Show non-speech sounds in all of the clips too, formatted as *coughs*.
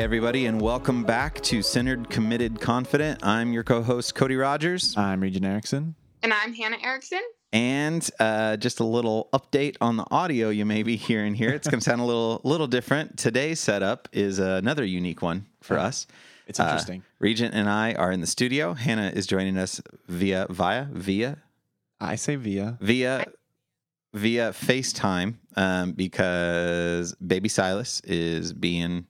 Hey, everybody, and welcome back to Centered, Committed, Confident. I'm your co host, Cody Rogers. I'm Regent Erickson. And I'm Hannah Erickson. And uh, just a little update on the audio you may be hearing here. It's going to sound a little *laughs* little different. Today's setup is another unique one for Yeah. us. It's Uh, interesting. Regent and I are in the studio. Hannah is joining us via via via I say via. via via FaceTime um, because baby Silas is being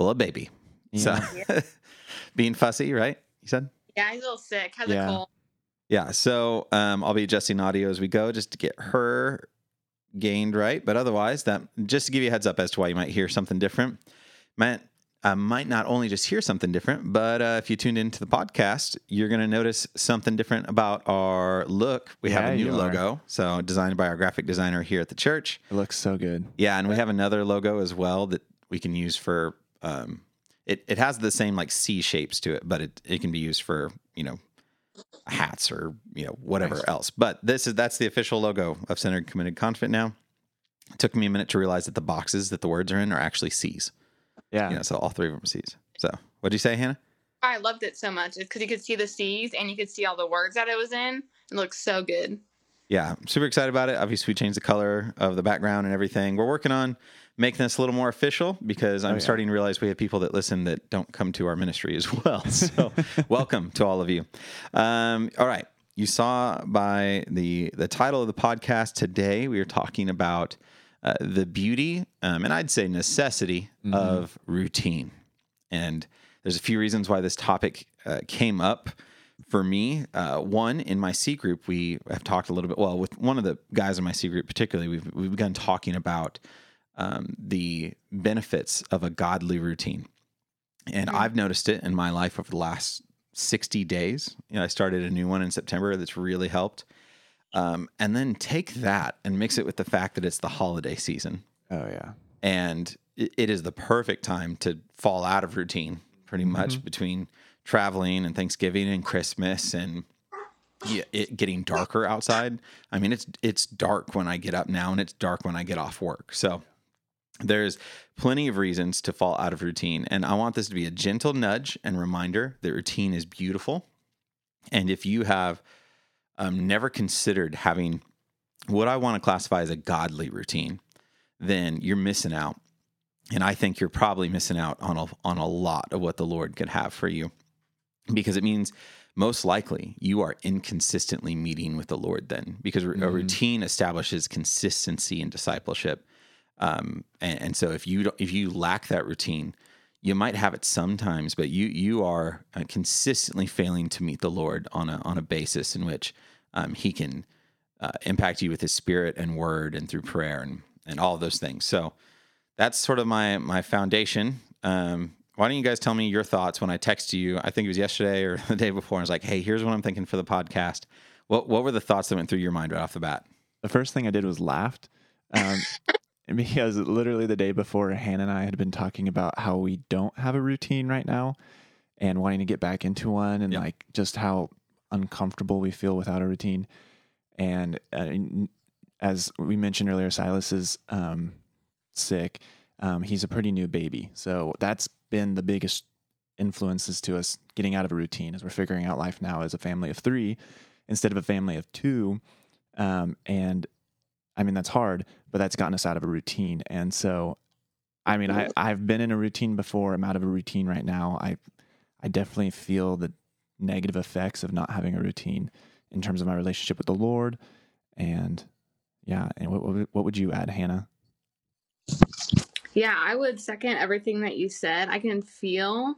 well a baby. So *laughs* being fussy, right? You said? Yeah, he's a little sick. Has Yeah. a cold. Yeah. So um, I'll be adjusting audio as we go just to get her gained right. But otherwise, that just to give you a heads up as to why you might hear something different. Might uh, might not only just hear something different, but uh, if you tuned into the podcast, you're going to notice something different about our look. We have a new you are. logo, so designed by our graphic designer here at the church. It looks so good. Yeah, and we have another logo as well that we can use for. Um, it it has the same like C shapes to it, but it it can be used for you know hats or you know whatever Nice. else. But this is that's the official logo of Centered Committed Confident. Now, it took me a minute to realize that the boxes that the words are in are actually C's. Yeah. You know, so all three of them are C's. So what'd you say, Hannah? I loved it so much because you could see the C's and you could see all the words that it was in. It looks so good. Yeah, I'm super excited about it. Obviously, we changed the color of the background and everything. We're working on making this a little more official because I'm Oh, yeah. starting to realize we have people that listen that don't come to our ministry as well. *laughs* So, welcome to all of you. Um, all right, you saw by the the title of the podcast today, we are talking about uh, the beauty um, and I'd say necessity of routine. And there's a few reasons why this topic uh, came up for me. Uh, one, in my C group, we have talked a little bit. Well, with one of the guys in my C group, particularly, we've we've begun talking about um, the benefits of a godly routine, and I've noticed it in my life over the last 60 days. You know, I started a new one in September that's really helped. Um, and then take that and mix it with the fact that it's the holiday season Oh yeah. and it, it is the perfect time to fall out of routine pretty much between traveling and Thanksgiving and Christmas and yeah, it getting darker outside. I mean, it's it's dark when I get up now, and it's dark when I get off work. So there's plenty of reasons to fall out of routine, and I want this to be a gentle nudge and reminder that routine is beautiful. And if you have um, never considered having what I want to classify as a godly routine, then you're missing out. And I think you're probably missing out on a, on a lot of what the Lord could have for you because it means most likely you are inconsistently meeting with the Lord then because a Mhm. routine establishes consistency in discipleship. Um, and, and so if you don't, if you lack that routine, you might have it sometimes, but you you are uh, consistently failing to meet the Lord on a on a basis in which um, He can uh, impact you with His Spirit and Word and through prayer and and all those things. So that's sort of my my foundation. Um, why don't you guys tell me your thoughts when I text you? I think it was yesterday or *laughs* the day before. I was like, "Hey, here's what I'm thinking for the podcast." What what were the thoughts that went through your mind right off the bat? The first thing I did was laughed. Um, *laughs* because literally the day before Hannah and I had been talking about how we don't have a routine right now and wanting to get back into one and Yeah. like just how uncomfortable we feel without a routine. And uh, as we mentioned earlier, Silas is um, sick. Um, he's a pretty new baby. So that's been the biggest influences to us getting out of a routine as we're figuring out life now as a family of three instead of a family of two. Um, and I mean, that's hard, but that's gotten us out of a routine. And so, I mean, I, mm-hmm. I've been in a routine before. I'm out of a routine right now. I, I definitely feel the negative effects of not having a routine in terms of my relationship with the Lord. And yeah. And what, what, what would you add, Hannah? Yeah, I would second everything that you said. I can feel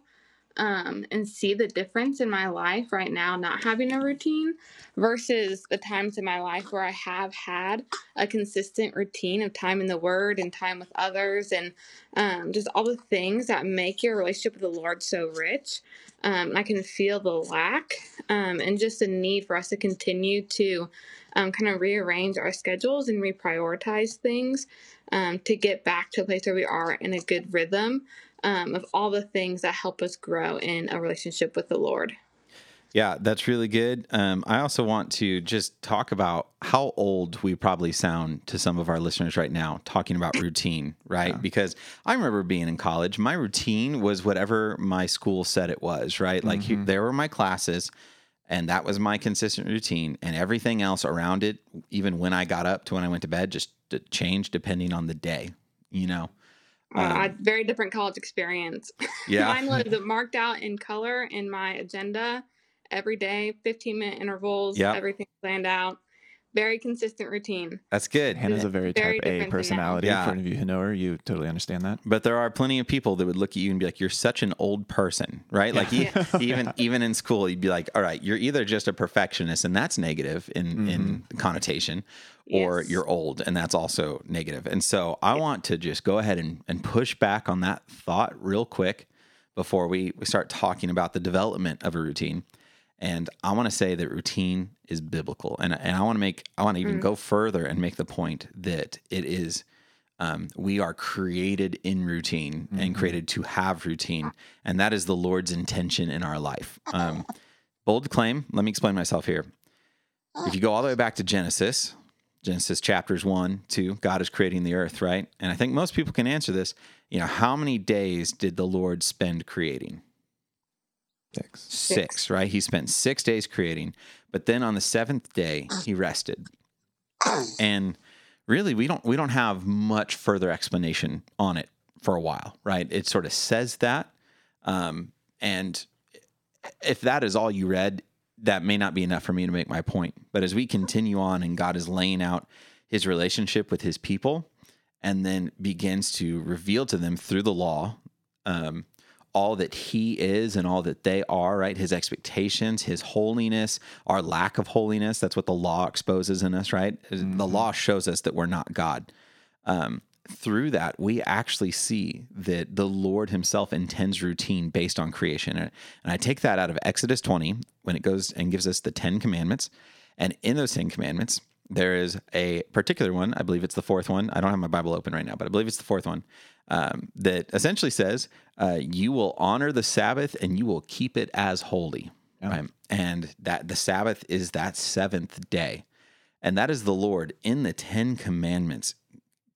um, and see the difference in my life right now, not having a routine versus the times in my life where I have had a consistent routine of time in the Word and time with others and um, just all the things that make your relationship with the Lord so rich. Um, I can feel the lack um, and just the need for us to continue to um, kind of rearrange our schedules and reprioritize things um, to get back to a place where we are in a good rhythm um, of all the things that help us grow in a relationship with the Lord. Yeah, that's really good. Um, I also want to just talk about how old we probably sound to some of our listeners right now, talking about routine, *coughs* right? Because I remember being in college, my routine was whatever my school said it was, right? Like he- there were my classes, and that was my consistent routine, and everything else around it, even when I got up to when I went to bed, just changed depending on the day, you know? Uh, I had very different college experience. *laughs* Yeah. Mine was marked out in color in my agenda every day, 15 minute intervals, Yep. everything planned out. Very consistent routine. That's good. Hannah's a very, Very type A different than now. personality. Yeah. For any of you who know her, you totally understand that. But there are plenty of people that would look at you and be like, "You're such an old person," right? Like e- Yeah. *laughs* even even in school, you'd be like, "All right, you're either just a perfectionist, and that's negative in in mm-hmm. connotation, or Yes. you're old, and that's also negative." And so I want to just go ahead and and push back on that thought real quick before we we start talking about the development of a routine. And I want to say that routine is biblical, and and I want to make I want to even go further and make the point that it is um, we are created in routine and created to have routine, and that is the Lord's intention in our life. Um, bold claim. Let me explain myself here. If you go all the way back to Genesis, Genesis chapters one, two, God is creating the earth, right? And I think most people can answer this. You know, how many days did the Lord spend creating? Six. Six, right? He spent six days creating, but then on the seventh day he rested. And really, we don't we don't have much further explanation on it for a while, right? It sort of says that, um, and if that is all you read, that may not be enough for me to make my point. But as we continue on, and God is laying out His relationship with His people, and then begins to reveal to them through the law. Um, all that he is and all that they are, right? His expectations, his holiness, our lack of holiness. That's what the law exposes in us, right? The law shows us that we're not God. Um, through that, we actually see that the Lord himself intends routine based on creation. And and I take that out of Exodus 20 when it goes and gives us the 10 commandments. And in those 10 commandments, there is a particular one. I believe it's the fourth one. I don't have my Bible open right now, but I believe it's the fourth one um, that essentially says, uh, "You will honor the Sabbath and you will keep it as holy." Right? And that the Sabbath is that seventh day, and that is the Lord in the Ten Commandments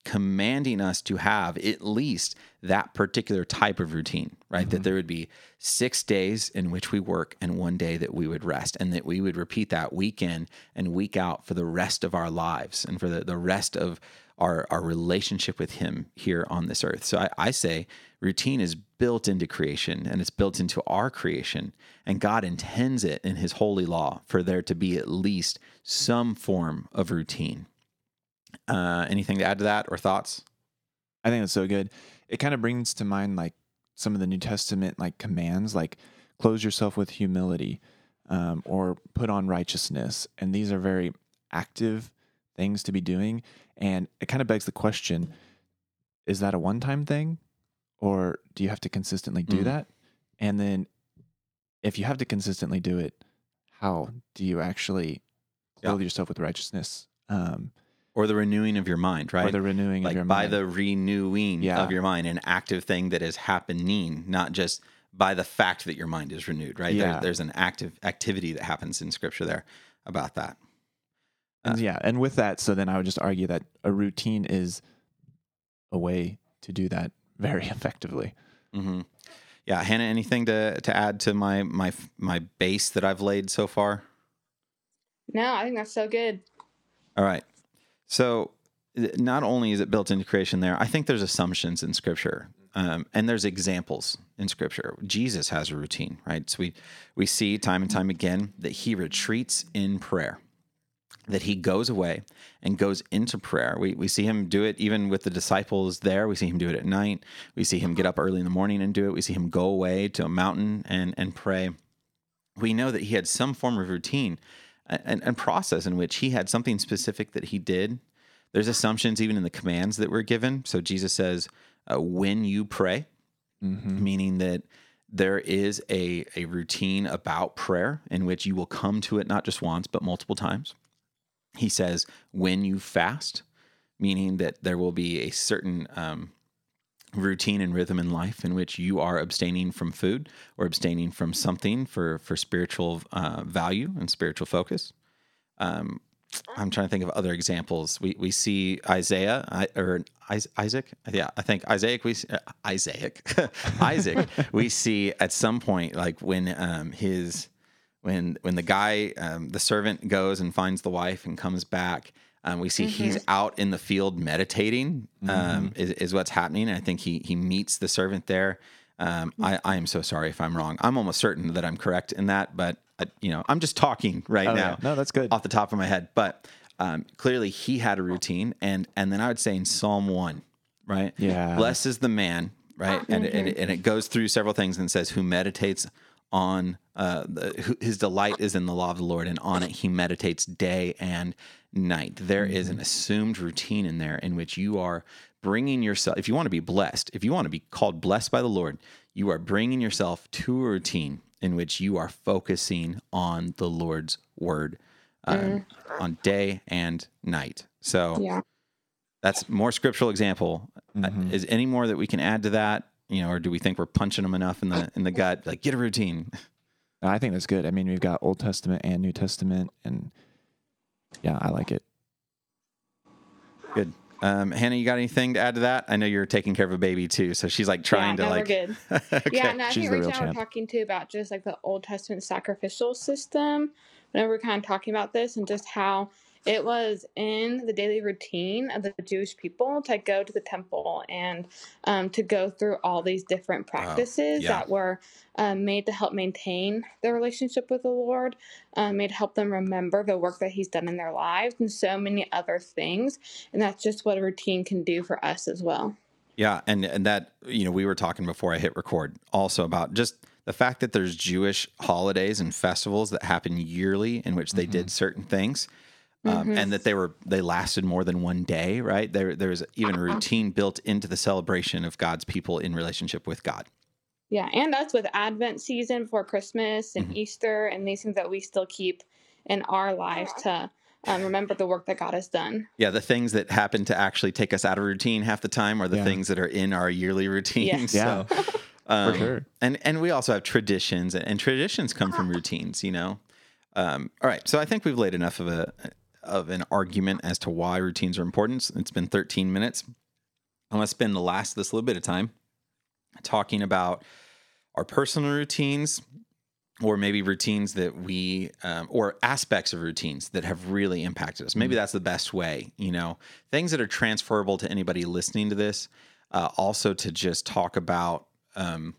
commanding us to have at least that particular type of routine, right? That mm-hmm. there would be six days in which we work and one day that we would rest, and that we would repeat that week in and week out for the rest of our lives and for the, the rest of our, our relationship with Him here on this earth. So I, I say routine is built into creation and it's built into our creation, and God intends it in His holy law for there to be at least some form of routine. Uh, anything to add to that or thoughts? I think that's so good. It kind of brings to mind like some of the New Testament like commands, like close yourself with humility, um, or put on righteousness, and these are very active things to be doing. And it kind of begs the question: Is that a one-time thing, or do you have to consistently do Mm. that? And then, if you have to consistently do it, how do you actually Yeah. clothe yourself with righteousness? Um, Or the renewing of your mind, right? Or the renewing like of your by mind. the renewing Yeah. of your mind, an active thing that is happening, not just by the fact that your mind is renewed, right? There- there's an active activity that happens in scripture there about that. And yeah, and with that, so then I would just argue that a routine is a way to do that *laughs* very effectively. hmm Yeah, Hannah, anything to, to add to my my my base that I've laid so far? No, I think that's so good. All right. So not only is it built into creation there, I think there's assumptions in scripture. Um, and there's examples in scripture. Jesus has a routine, right? So we we see time and time again that he retreats in prayer. That he goes away and goes into prayer. We, we see him do it even with the disciples there. We see him do it at night. We see him get up early in the morning and do it. We see him go away to a mountain and, and pray. We know that he had some form of routine and, and process in which he had something specific that he did. There's assumptions even in the commands that were given. So Jesus says, uh, when you pray, Mm-hmm. meaning that there is a, a routine about prayer in which you will come to it not just once, but multiple times. He says, when you fast, meaning that there will be a certain um, routine and rhythm in life in which you are abstaining from food or abstaining from something for for spiritual uh, value and spiritual focus. Um, I'm trying to think of other examples. We we see Isaiah I, or Isaac. Yeah, I think Isaac. We uh, Isaac, *laughs* Isaac. we see at some point like when um, his when when the guy um, the servant goes and finds the wife and comes back. Um, we see mm-hmm. he's out in the field meditating. Um, mm-hmm. Is, is what's happening. And I think he he meets the servant there. Um, I, I am so sorry if I'm wrong. I'm almost certain that I'm correct in that, but uh, you know, I'm just talking right oh, now. Yeah. No, that's good off the top of my head. But um, clearly, he had a routine, and and then I would say in Psalm one, right? Yeah, blessed is the man, right? And mm-hmm. and, and it goes through several things and says who meditates on uh, his delight is in the law of the Lord, and on it he meditates day and night. There mm-hmm. an assumed routine in there in which you are bringing yourself. If you want to be blessed, if you want to be called blessed by the Lord, you are bringing yourself to a routine in which you are focusing on the Lord's word um, mm. on day and night. So yeah. that's more scriptural example. Uh, mm-hmm. Uh, is any more that we can add to that? You know, or do we think we're punching them enough in the in the gut? Like, get a routine. *laughs* I think that's good. I mean, we've got Old Testament and New Testament, and yeah, I like it. Good. Um, Hannah, you got anything to add to that? I know you're taking care of a baby too, so she's like trying yeah, to no, like. We're good. *laughs* okay. Yeah, no, I she's think right now we're talking too about just like the Old Testament sacrificial system. Whenever we're kind of talking about this and just how it was in the daily routine of the Jewish people to go to the temple and um, to go through all these different practices yeah. that were um, made to help maintain their relationship with the Lord, um, made to help them remember the work that He's done in their lives, and so many other things. And that's just what a routine can do for us as well. Yeah, and and that you know we were talking before I hit record also about just the fact that there's Jewish holidays and festivals that happen yearly in which they mm-hmm. did certain things um, mm-hmm. and that they were they lasted more than one day. Right there, there was even a routine built into the celebration of God's people in relationship with God. Yeah, and us with Advent season for Christmas and mm-hmm. Easter and these things that we still keep in our lives to um, remember the work that God has done. Yeah, the things that happen to actually take us out of routine half the time are the yeah. things that are in our yearly routine. Yes. *laughs* so, yeah. Um, for sure. And and we also have traditions, and traditions come from routines. You know. Um, all right, so I think we've laid enough of a of an argument as to why routines are important. It's been 13 minutes. I want to spend the last this little bit of time talking about our personal routines or maybe routines that we um, or aspects of routines that have really impacted us maybe mm-hmm. that's the best way you know things that are transferable to anybody listening to this uh, also to just talk about um,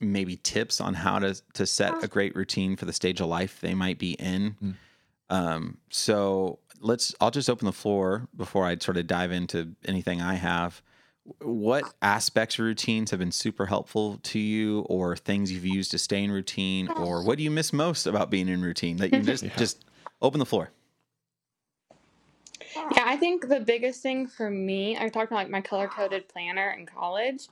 maybe tips on how to to set a great routine for the stage of life they might be in mm. um, so let's I'll just open the floor before I sort of dive into anything I have. What aspects of routines have been super helpful to you, or things you've used to stay in routine, or what do you miss most about being in routine? That you *laughs* just yeah. just open the floor. Yeah, I think the biggest thing for me, I talked about like my color coded planner in college,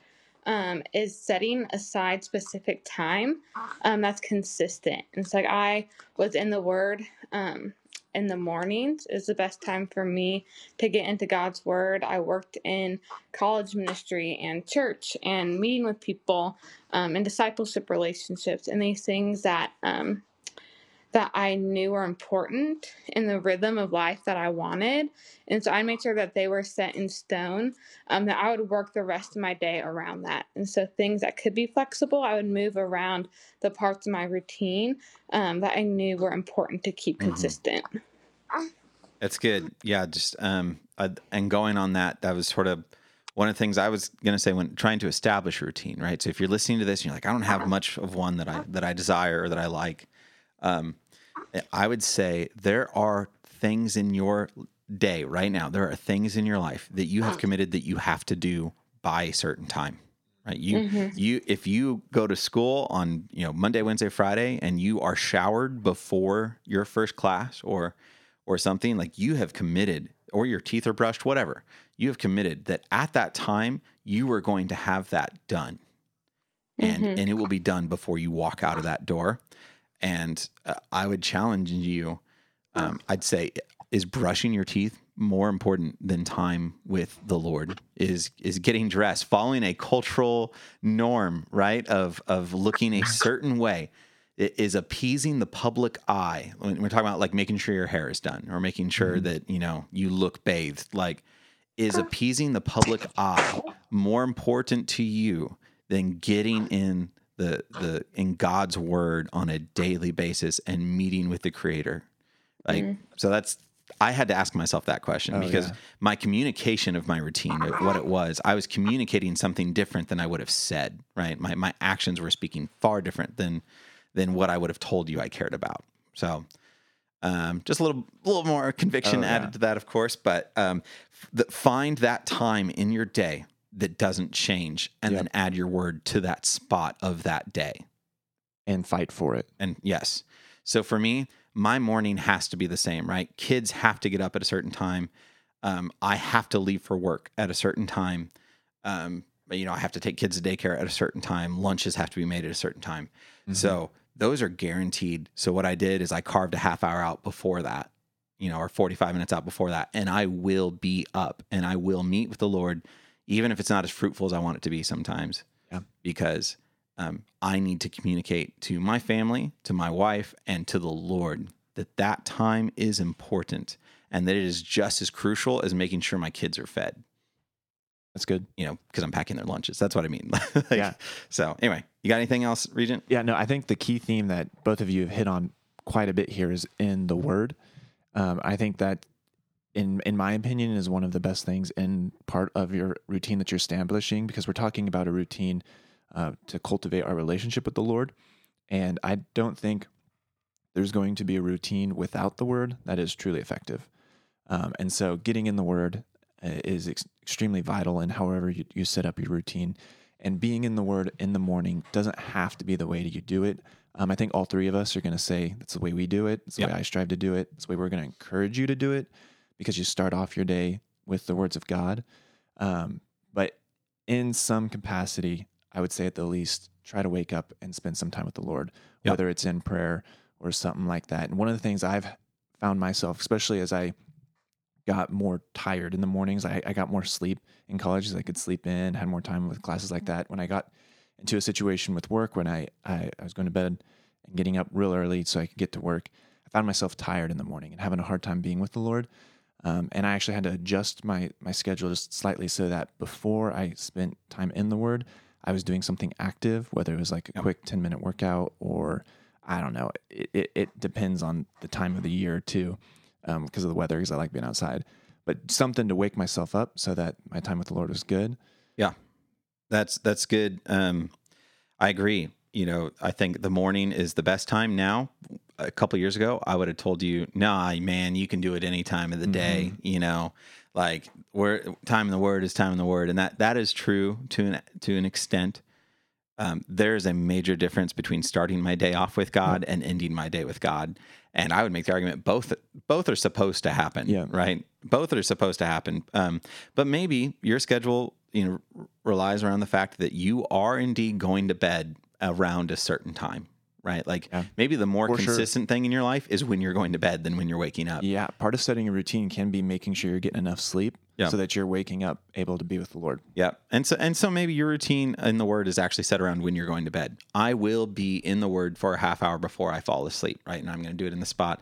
um, is setting aside specific time um, that's consistent. And so like I was in the Word um, in the mornings is the best time for me to get into God's Word. I worked in college ministry and church and meeting with people um, and discipleship relationships and these things that um, that I knew were important in the rhythm of life that I wanted. And so I made sure that they were set in stone, um, that I would work the rest of my day around that. And so things that could be flexible, I would move around the parts of my routine um, that I knew were important to keep mm-hmm. consistent. That's good. Yeah, just um, uh, and going on that, that was sort of one of the things I was going to say when trying to establish a routine, right? So if you're listening to this and you're like, I don't have much of one that I that I desire or that I like, um, I would say there are things in your day right now. There are things in your life that you have committed that you have to do by a certain time. Right? You mm-hmm. you if you go to school on you know Monday, Wednesday, Friday, and you are showered before your first class or or something like you have committed or your teeth are brushed, whatever. You have committed that at that time you are going to have that done. And mm-hmm. and it will be done before you walk out of that door. And uh, I would challenge you, um, I'd say, is brushing your teeth more important than time with the Lord is is getting dressed, following a cultural norm, right? Of of looking a certain way. It is appeasing the public eye. When we're talking about like making sure your hair is done or making sure that, you know, you look bathed, like is appeasing the public eye more important to you than getting in the the in God's word on a daily basis and meeting with the creator? Like so that's I had to ask myself that question because yeah. my communication of my routine, what it was, I was communicating something different than I would have said, right? My my actions were speaking far different than than what I would have told you I cared about. So um, just a little, little more conviction Oh, yeah. added to that, of course. But um, f- the, find that time in your day that doesn't change, and Yep. then add your word to that spot of that day. and fight for it. And yes, so for me, my morning has to be the same, right? Kids have to get up at a certain time. Um, I have to leave for work at a certain time. Um, you know, I have to take kids to daycare at a certain time. Lunches have to be made at a certain time. So those are guaranteed. So what I did is I carved a half hour out before that, you know, or 45 minutes out before that, and I will be up and I will meet with the Lord, even if it's not as fruitful as I want it to be sometimes. Yeah. Because um, I need to communicate to my family, to my wife, and to the Lord that that time is important and that it is just as crucial as making sure my kids are fed. That's good. You know, because I'm packing their lunches. That's what I mean. *laughs* Like, Yeah. So anyway, you got anything else, Regent? Yeah, no, I think the key theme that both of you have hit on quite a bit here is in the word. Um, I think that, in in my opinion, is one of the best things in part of your routine that you're establishing because we're talking about a routine uh, to cultivate our relationship with the Lord, and I don't think there's going to be a routine without the word that is truly effective. Um, and so, getting in the word uh, is ex- extremely vital in however you, you set up your routine. And being in the word in the morning doesn't have to be the way that you do it. Um, I think all three of us are going to say that's the way we do it. It's the Yep. way I strive to do it. It's the way we're going to encourage you to do it because you start off your day with the words of God. Um, but in some capacity, I would say at the least, try to wake up and spend some time with the Lord, Yep. whether it's in prayer or something like that. And one of the things I've found myself, especially as I got more tired in the mornings, I, I got more sleep in college as I could sleep in, had more time with classes like that. When I got into a situation with work, when I, I, I was going to bed and getting up real early so I could get to work, I found myself tired in the morning and having a hard time being with the Lord. Um, and I actually had to adjust my my schedule just slightly so that before I spent time in the Word, I was doing something active, whether it was like a quick ten minute workout or I don't know. It, it, it depends on the time of the year too, um, because of the weather. Because I like being outside, but something to wake myself up so that my time with the Lord was good. Yeah, that's that's good. Um, I agree. You know, I think the morning is the best time now. A couple years ago, I would have told you, "Nah, man, you can do it any time of the day." You know, like where time in the Word is time in the Word, and that that is true to an to an extent. Um, there is a major difference between starting my day off with God and ending my day with God. And I would make the argument both both are supposed to happen, Yeah. right? Both are supposed to happen. Um, but maybe your schedule, you know, relies around the fact that you are indeed going to bed around a certain time, right? Like Yeah. maybe the more For sure. consistent thing in your life is when you're going to bed than when you're waking up. Yeah, part of setting a routine can be making sure you're getting enough sleep Yeah. so that you're waking up able to be with the Lord. Yeah. And so and so maybe your routine in the word is actually set around when you're going to bed. I will be in the word for a half hour before I fall asleep, right? And I'm going to do it in the spot.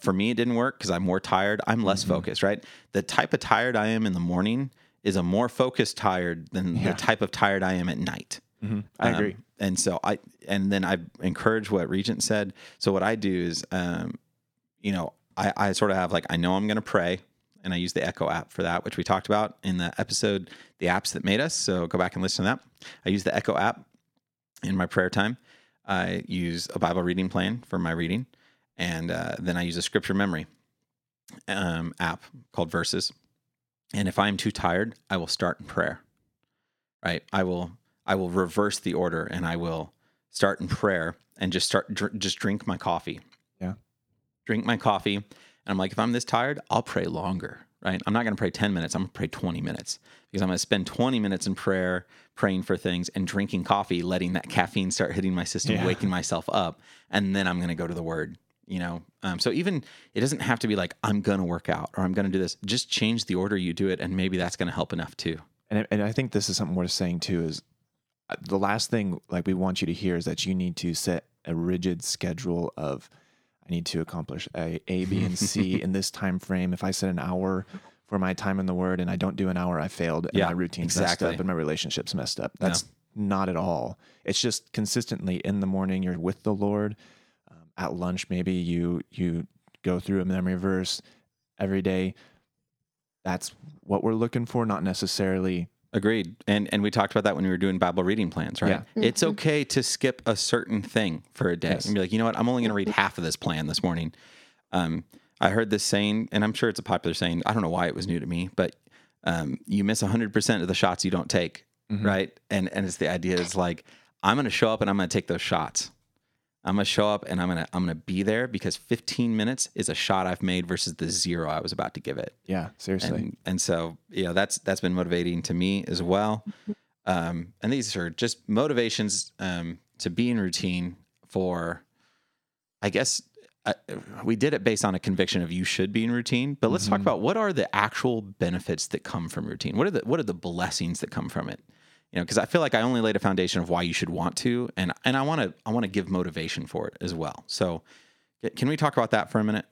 For me it didn't work cuz I'm more tired. I'm less mm-hmm. focused, right? The type of tired I am in the morning is a more focused tired than Yeah. the type of tired I am at night. I Um, agree. and so I, and then I encourage what Regent said. So what I do is, um, you know, I, I sort of have like, I know I'm going to pray and I use the Echo app for that, which we talked about in the episode, the apps that made us. So go back and listen to that. I use the Echo app in my prayer time. I use a Bible reading plan for my reading. And uh, then I use a scripture memory um, app called Verses. And if I'm too tired, I will start in prayer. Right? I will I will reverse the order and I will start in prayer and just start dr- just drink my coffee. Yeah. Drink my coffee and I'm like if I'm this tired, I'll pray longer, right? I'm not going to pray 10 minutes, I'm going to pray 20 minutes because I'm going to spend 20 minutes in prayer, praying for things and drinking coffee, letting that caffeine start hitting my system, Yeah. waking myself up, and then I'm going to go to the word you know um, so even it doesn't have to be like i'm gonna work out or i'm gonna do this just change the order you do it and maybe that's gonna help enough too And I- and I think this is something worth saying too is the last thing like we want you to hear is that you need to set a rigid schedule of I need to accomplish A, A, B, and C *laughs* in this time frame. If I set an hour for my time in the Word and I don't do an hour, I failed. And Yeah, my routine's exactly. messed up and my relationship's messed up. That's not at all. It's just consistently in the morning you're with the Lord. Um, at lunch, maybe you you go through a memory verse every day. That's what we're looking for, not necessarily Agreed. And and we talked about that when we were doing Bible reading plans, right? Yeah. It's okay to skip a certain thing for a day Yes. and be like, you know what, I'm only going to read half of this plan this morning. Um, I heard this saying, and I'm sure it's a popular saying. I don't know why it was new to me, but um, you miss 100% of the shots you don't take, Mm-hmm. right? And and it's the idea is like, I'm going to show up and I'm going to take those shots. I'm gonna show up and I'm gonna I'm gonna be there because 15 minutes is a shot I've made versus the zero I was about to give it. Yeah, seriously. and and so you know that's that's been motivating to me as well. Um and these are just motivations um to be in routine for i guess uh, we did it based on a conviction of you should be in routine but let's talk about what are the actual benefits that come from routine? What are the what are the blessings that come from it you know because i feel like i only laid a foundation of why you should want to and and i want to i want to give motivation for it as well so can we talk about that for a minute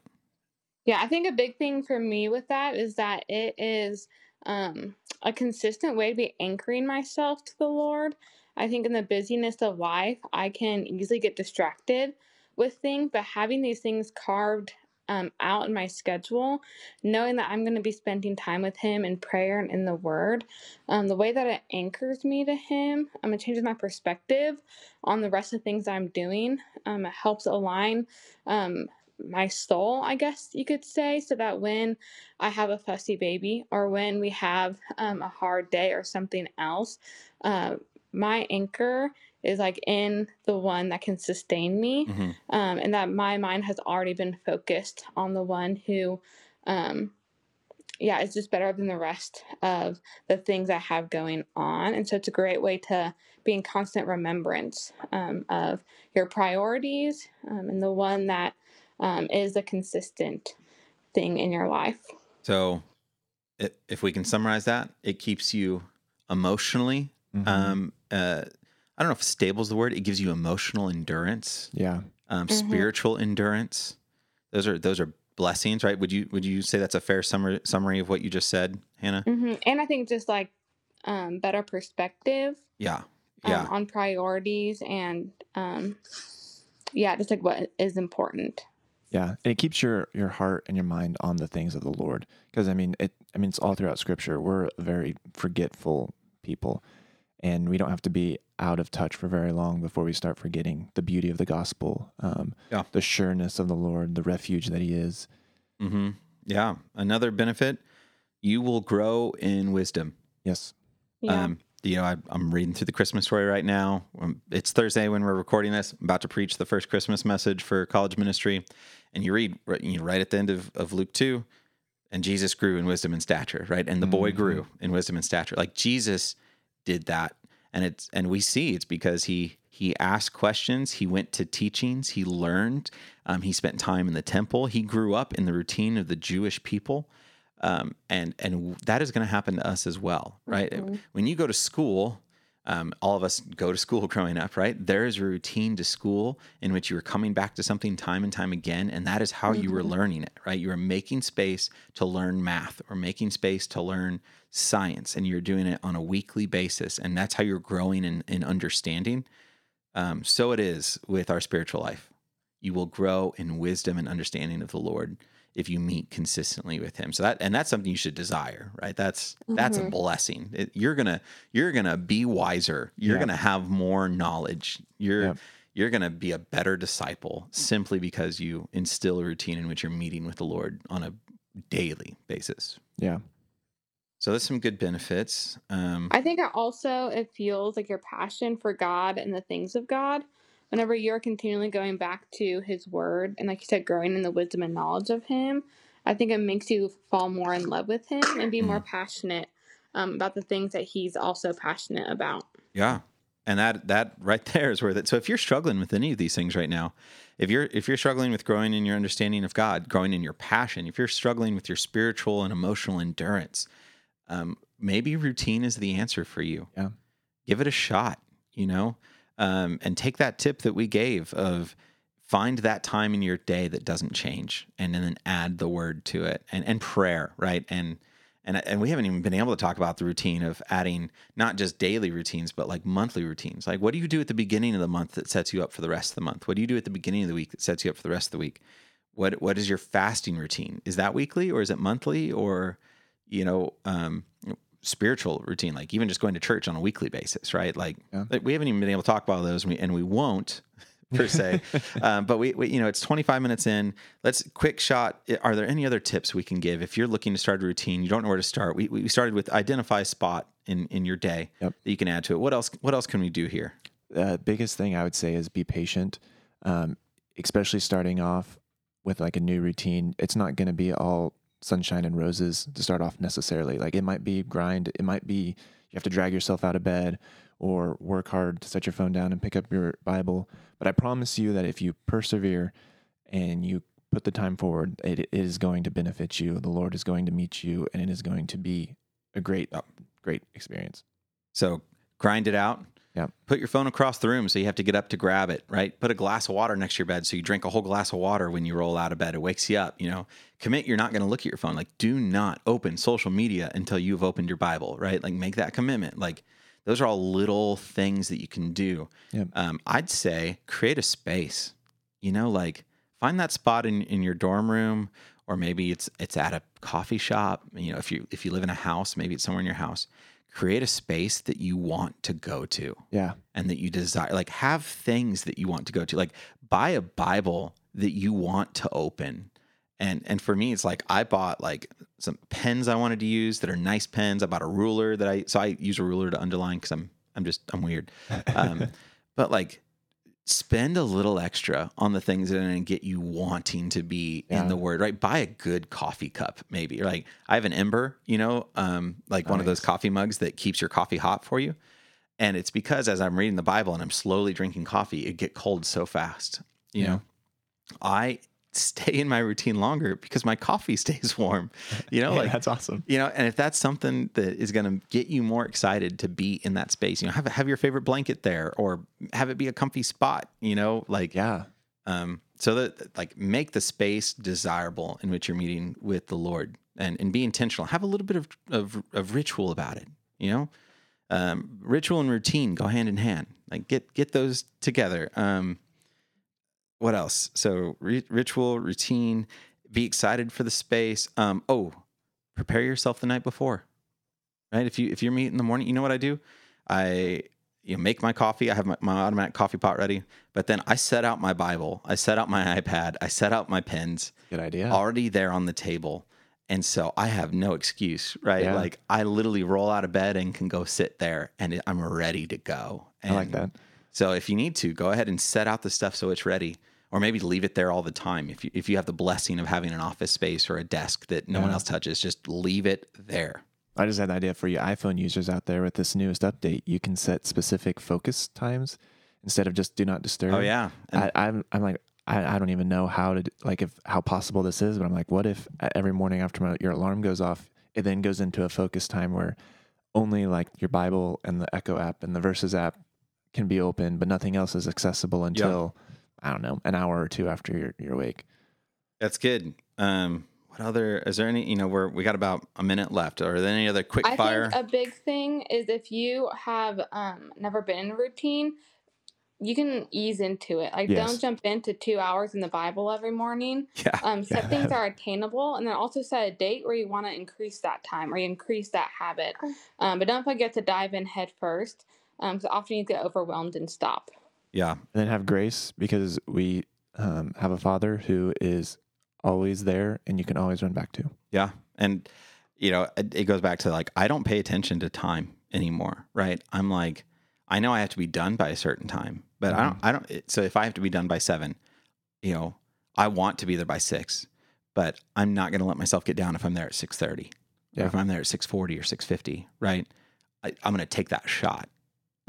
Yeah, I think a big thing for me with that is that it is um, a consistent way to be anchoring myself to the Lord. I think in the busyness of life, I can easily get distracted with things, but having these things carved um, out in my schedule, knowing that I'm going to be spending time with Him in prayer and in the Word, um, the way that it anchors me to Him, um, it changes my perspective on the rest of the things I'm doing. Um, it helps align um, my soul, I guess you could say, so that when I have a fussy baby or when we have um, a hard day or something else, uh, my anchor is like in the one that can sustain me, Mhm. um, and that my mind has already been focused on the one who, um, yeah, is just better than the rest of the things I have going on. And so it's a great way to be in constant remembrance um, of your priorities um, and the one that um, is a consistent thing in your life. So, if we can summarize that, it keeps you emotionally. Mhm. Um, uh, I don't know if stable is the word. It gives you emotional endurance, yeah. um, Mhm. spiritual endurance. Those are those are blessings, right? Would you would you say that's a fair summary summary of what you just said, Hannah? hmm And I think just like um, better perspective Yeah, um, yeah, on priorities and um, yeah, just like what is important. Yeah, and it keeps your your heart and your mind on the things of the Lord. Because I mean, it. I mean, it's all throughout Scripture. We're a very forgetful people, and we don't have to be out of touch for very long before we start forgetting the beauty of the gospel, um, Yeah. the sureness of the Lord, the refuge that He is. hmm yeah. Another benefit: you will grow in wisdom. Yes. Yeah. Um, you know, I, I'm reading through the Christmas story right now. Um, it's Thursday when we're recording this. I'm about to preach the first Christmas message for college ministry, and you read right, you know, right at the end of, of Luke two, and Jesus grew in wisdom and stature, right? And the boy Mhm. grew in wisdom and stature. Like Jesus did that, and it's and we see it's because he he asked questions, he went to teachings, he learned, um, he spent time in the temple, he grew up in the routine of the Jewish people um, and and that is going to happen to us as well, right? Mhm. When you go to school, um, all of us go to school *laughs* growing up, right? There is a routine to school in which you are coming back to something time and time again, and that is how you were Mhm. learning it, right? You are making space to learn math or making space to learn science, and you're doing it on a weekly basis, and that's how you're growing in, in understanding. Um, so it is with our spiritual life. You will grow in wisdom and understanding of the Lord if you meet consistently with him. So that and that's something you should desire, right? That's that's a Mhm. blessing. It, you're gonna you're gonna be wiser. You're Yeah. gonna have more knowledge. You're Yep. you're gonna be a better disciple simply because you instill a routine in which you're meeting with the Lord on a daily basis. Yeah. So there's some good benefits. Um, I think it also it fuels like your passion for God and the things of God. Whenever you're continually going back to His Word and, like you said, growing in the wisdom and knowledge of Him, I think it makes you fall more in love with Him and be more passionate um, about the things that He's also passionate about. Yeah. And that that right *laughs* there is where that. So if you're struggling with any of these things right now, if you're if you're struggling with growing in your understanding of God, growing in your passion, if you're struggling with your spiritual and emotional endurance, um, maybe routine is the answer for you. Yeah. Give it a shot. You know, um, and take that tip that we gave of find that time in your day that doesn't change, and then add the word to it, and and prayer, right, and and and we haven't even been able to talk about the routine of adding not just daily routines but like monthly routines. Like what do you do at the beginning of the month that sets you up for the rest of the month? What do you do at the beginning of the week that sets you up for the rest of the week? What what is your fasting routine? Is that weekly or is it monthly or you know um spiritual routine like even just going to church on a weekly basis right? Like, Yeah. like we haven't even been able to talk about those and we, and we won't *laughs* per se. *laughs* Um, but we, we you know it's 25 minutes in. Let's quick shot are there any other tips we can give? If you're looking to start a routine you don't know where to start. We, we started with identify a spot in in your day Yep. that you can add to it. What else what else can we do here? Uh, biggest thing I would say is be patient, um, especially starting off with like a new routine. It's not going to be all sunshine and roses to start off necessarily. Like it might be grind. It might be you have to drag yourself out of bed or work hard to set your phone down and pick up your Bible. But I promise you that if you persevere and you put the time forward, it, is going to benefit you. The Lord is going to meet you, and it is going to be a great, uh, great experience. So grind it out. Yeah. Put your phone across the room so you have to get up to grab it, right? Put a glass of water next to your bed so you drink a whole glass of water when you roll out of bed. It wakes you up, you know. Commit you're not going to look at your phone. Like do not open social media until you've opened your Bible, right? Like make that commitment. Like those are all little things that you can do. Yeah. Um, I'd say create a space. You know, like find that spot in, in your dorm room or maybe it's it's at a coffee shop. You know, if you if you live in a house, maybe it's somewhere in your house. Create a space that you want to go to Yeah. and that you desire. Like have things that you want to go to. Like buy a Bible that you want to open. And and for me, it's like I bought like some pens I wanted to use that are nice pens. I bought a ruler that I so I use a ruler to underline because I'm I'm just I'm weird. Um, *laughs* but like spend a little extra on the things that are going to get you wanting to be in the word right? Buy a good coffee cup maybe. Like i have an ember you know um like one of those coffee mugs that keeps your coffee hot for you. And it's because as i'm reading the bible and i'm slowly drinking coffee it get cold so fast you Yeah. know? I stay in my routine longer because my coffee *laughs* stays warm you know Yeah, like that's awesome. you know, and if that's something that is going to get you more excited to be in that space, you know, have have your favorite blanket there, or have it be a comfy spot. You know, like Yeah. um, so that like make the space desirable in which you're meeting with the Lord, and and be intentional. Have a little bit of of, of ritual about it. You know, um, ritual and routine go hand in hand. Like get get those together. Um, what else? So ri- ritual, routine. Be excited for the space. Um, oh, prepare yourself the night before. Right? If you if you're meeting in the morning, you know what I do? I you know, make my coffee. I have my, my automatic coffee pot ready, but then I set out my Bible. I set out my iPad. I set out my pens Good idea. already there on the table. And so I have no excuse, right? Yeah. Like I literally roll out of bed and can go sit there and I'm ready to go. I like that. So if you need to, go ahead and set out the stuff so it's ready. Or maybe leave it there all the time. If you if you have the blessing of having an office space or a desk that no one else touches, just leave it there. I just had an idea for you iPhone users out there with this newest update. You can set specific focus times instead of just do not disturb. Oh yeah. And- I, I'm I'm like I, I don't even know how to like if how possible this is, but I'm like, what if every morning after my, your alarm goes off, it then goes into a focus time where only like your Bible and the Echo app and the Verses app can be open, but nothing else is accessible until I don't know an hour or two after you're you're awake. That's good. Um, what other? Is there any? You know, we're we got about a minute left. Are there any other quick I fire? think a big thing is if you have um, never been in a routine, you can ease into it. Like, Yes. don't jump into two hours in the Bible every morning. *laughs* yeah. Um, set Yeah. things *laughs* are attainable, and then also set a date where you want to increase that time or you increase that habit. Um, but don't forget to dive in head first, because often you get overwhelmed and stop. Yeah. and then have grace because we um, have a father who is always there and you can always run back to. Yeah. And, you know, it, it goes back to like, I don't pay attention to time anymore, right? I'm like, I know I have to be done by a certain time, but I don't, I don't, it, so if I have to be done by seven, you know, I want to be there by six, but I'm not going to let myself get down if I'm there at 630 Yeah. or if I'm there at 640 or 650, right? I, I'm going to take that shot.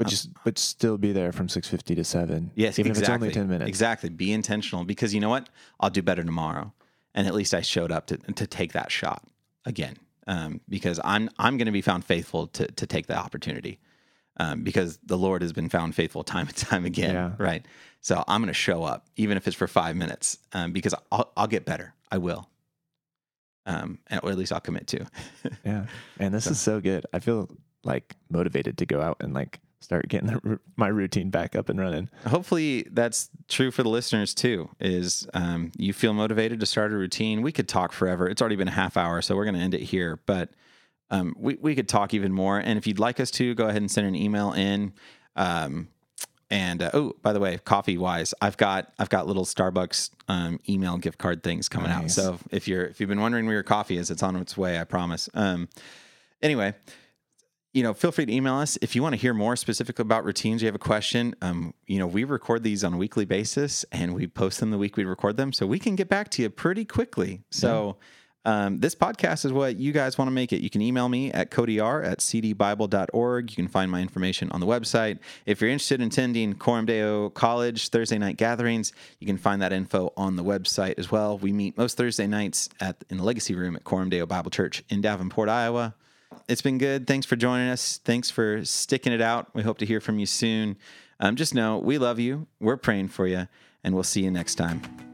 But just but still be there from six fifty to seven. Yes, even exactly. if it's only ten minutes. Exactly. Be intentional because you know what? I'll do better tomorrow, and at least I showed up to to take that shot again. Um, because I'm I'm going to be found faithful to to take the opportunity. Um, because the Lord has been found faithful time and time again, Yeah. right? So I'm going to show up, even if it's for five minutes, um, because I'll, I'll get better. I will, um, and, or at least I'll commit to. *laughs* Yeah, and this is so good. I feel like motivated to go out and like start getting the, my routine back up and running. hopefully that's true for the listeners too is um, you feel motivated to start a routine. We could talk forever. It's already been a half hour so we're going to end it here but um, we, we could talk even more. And if you'd like us to go ahead and send an email in. Um, and uh, oh by the way coffee wise i've got i've got little starbucks um, email gift card things coming out. So if you're if you've been wondering where your coffee is it's on its way i promise. Um, anyway you know, feel free to email us if you want to hear more specifically about routines. You have a question. Um, you know, we record these on a weekly basis and we post them the week we record them, so we can get back to you pretty quickly. So. Um, this podcast is what you guys want to make it. You can email me at codyr at cdbible.org. You can find my information on the website. If you're interested in attending Coram Deo College Thursday night gatherings, you can find that info on the website as well. We meet most Thursday nights at in the Legacy Room at Coram Deo Bible Church in Davenport, Iowa. It's been good. Thanks for joining us. Thanks for sticking it out. We hope to hear from you soon. Um, just know we love you. We're praying for you, and we'll see you next time.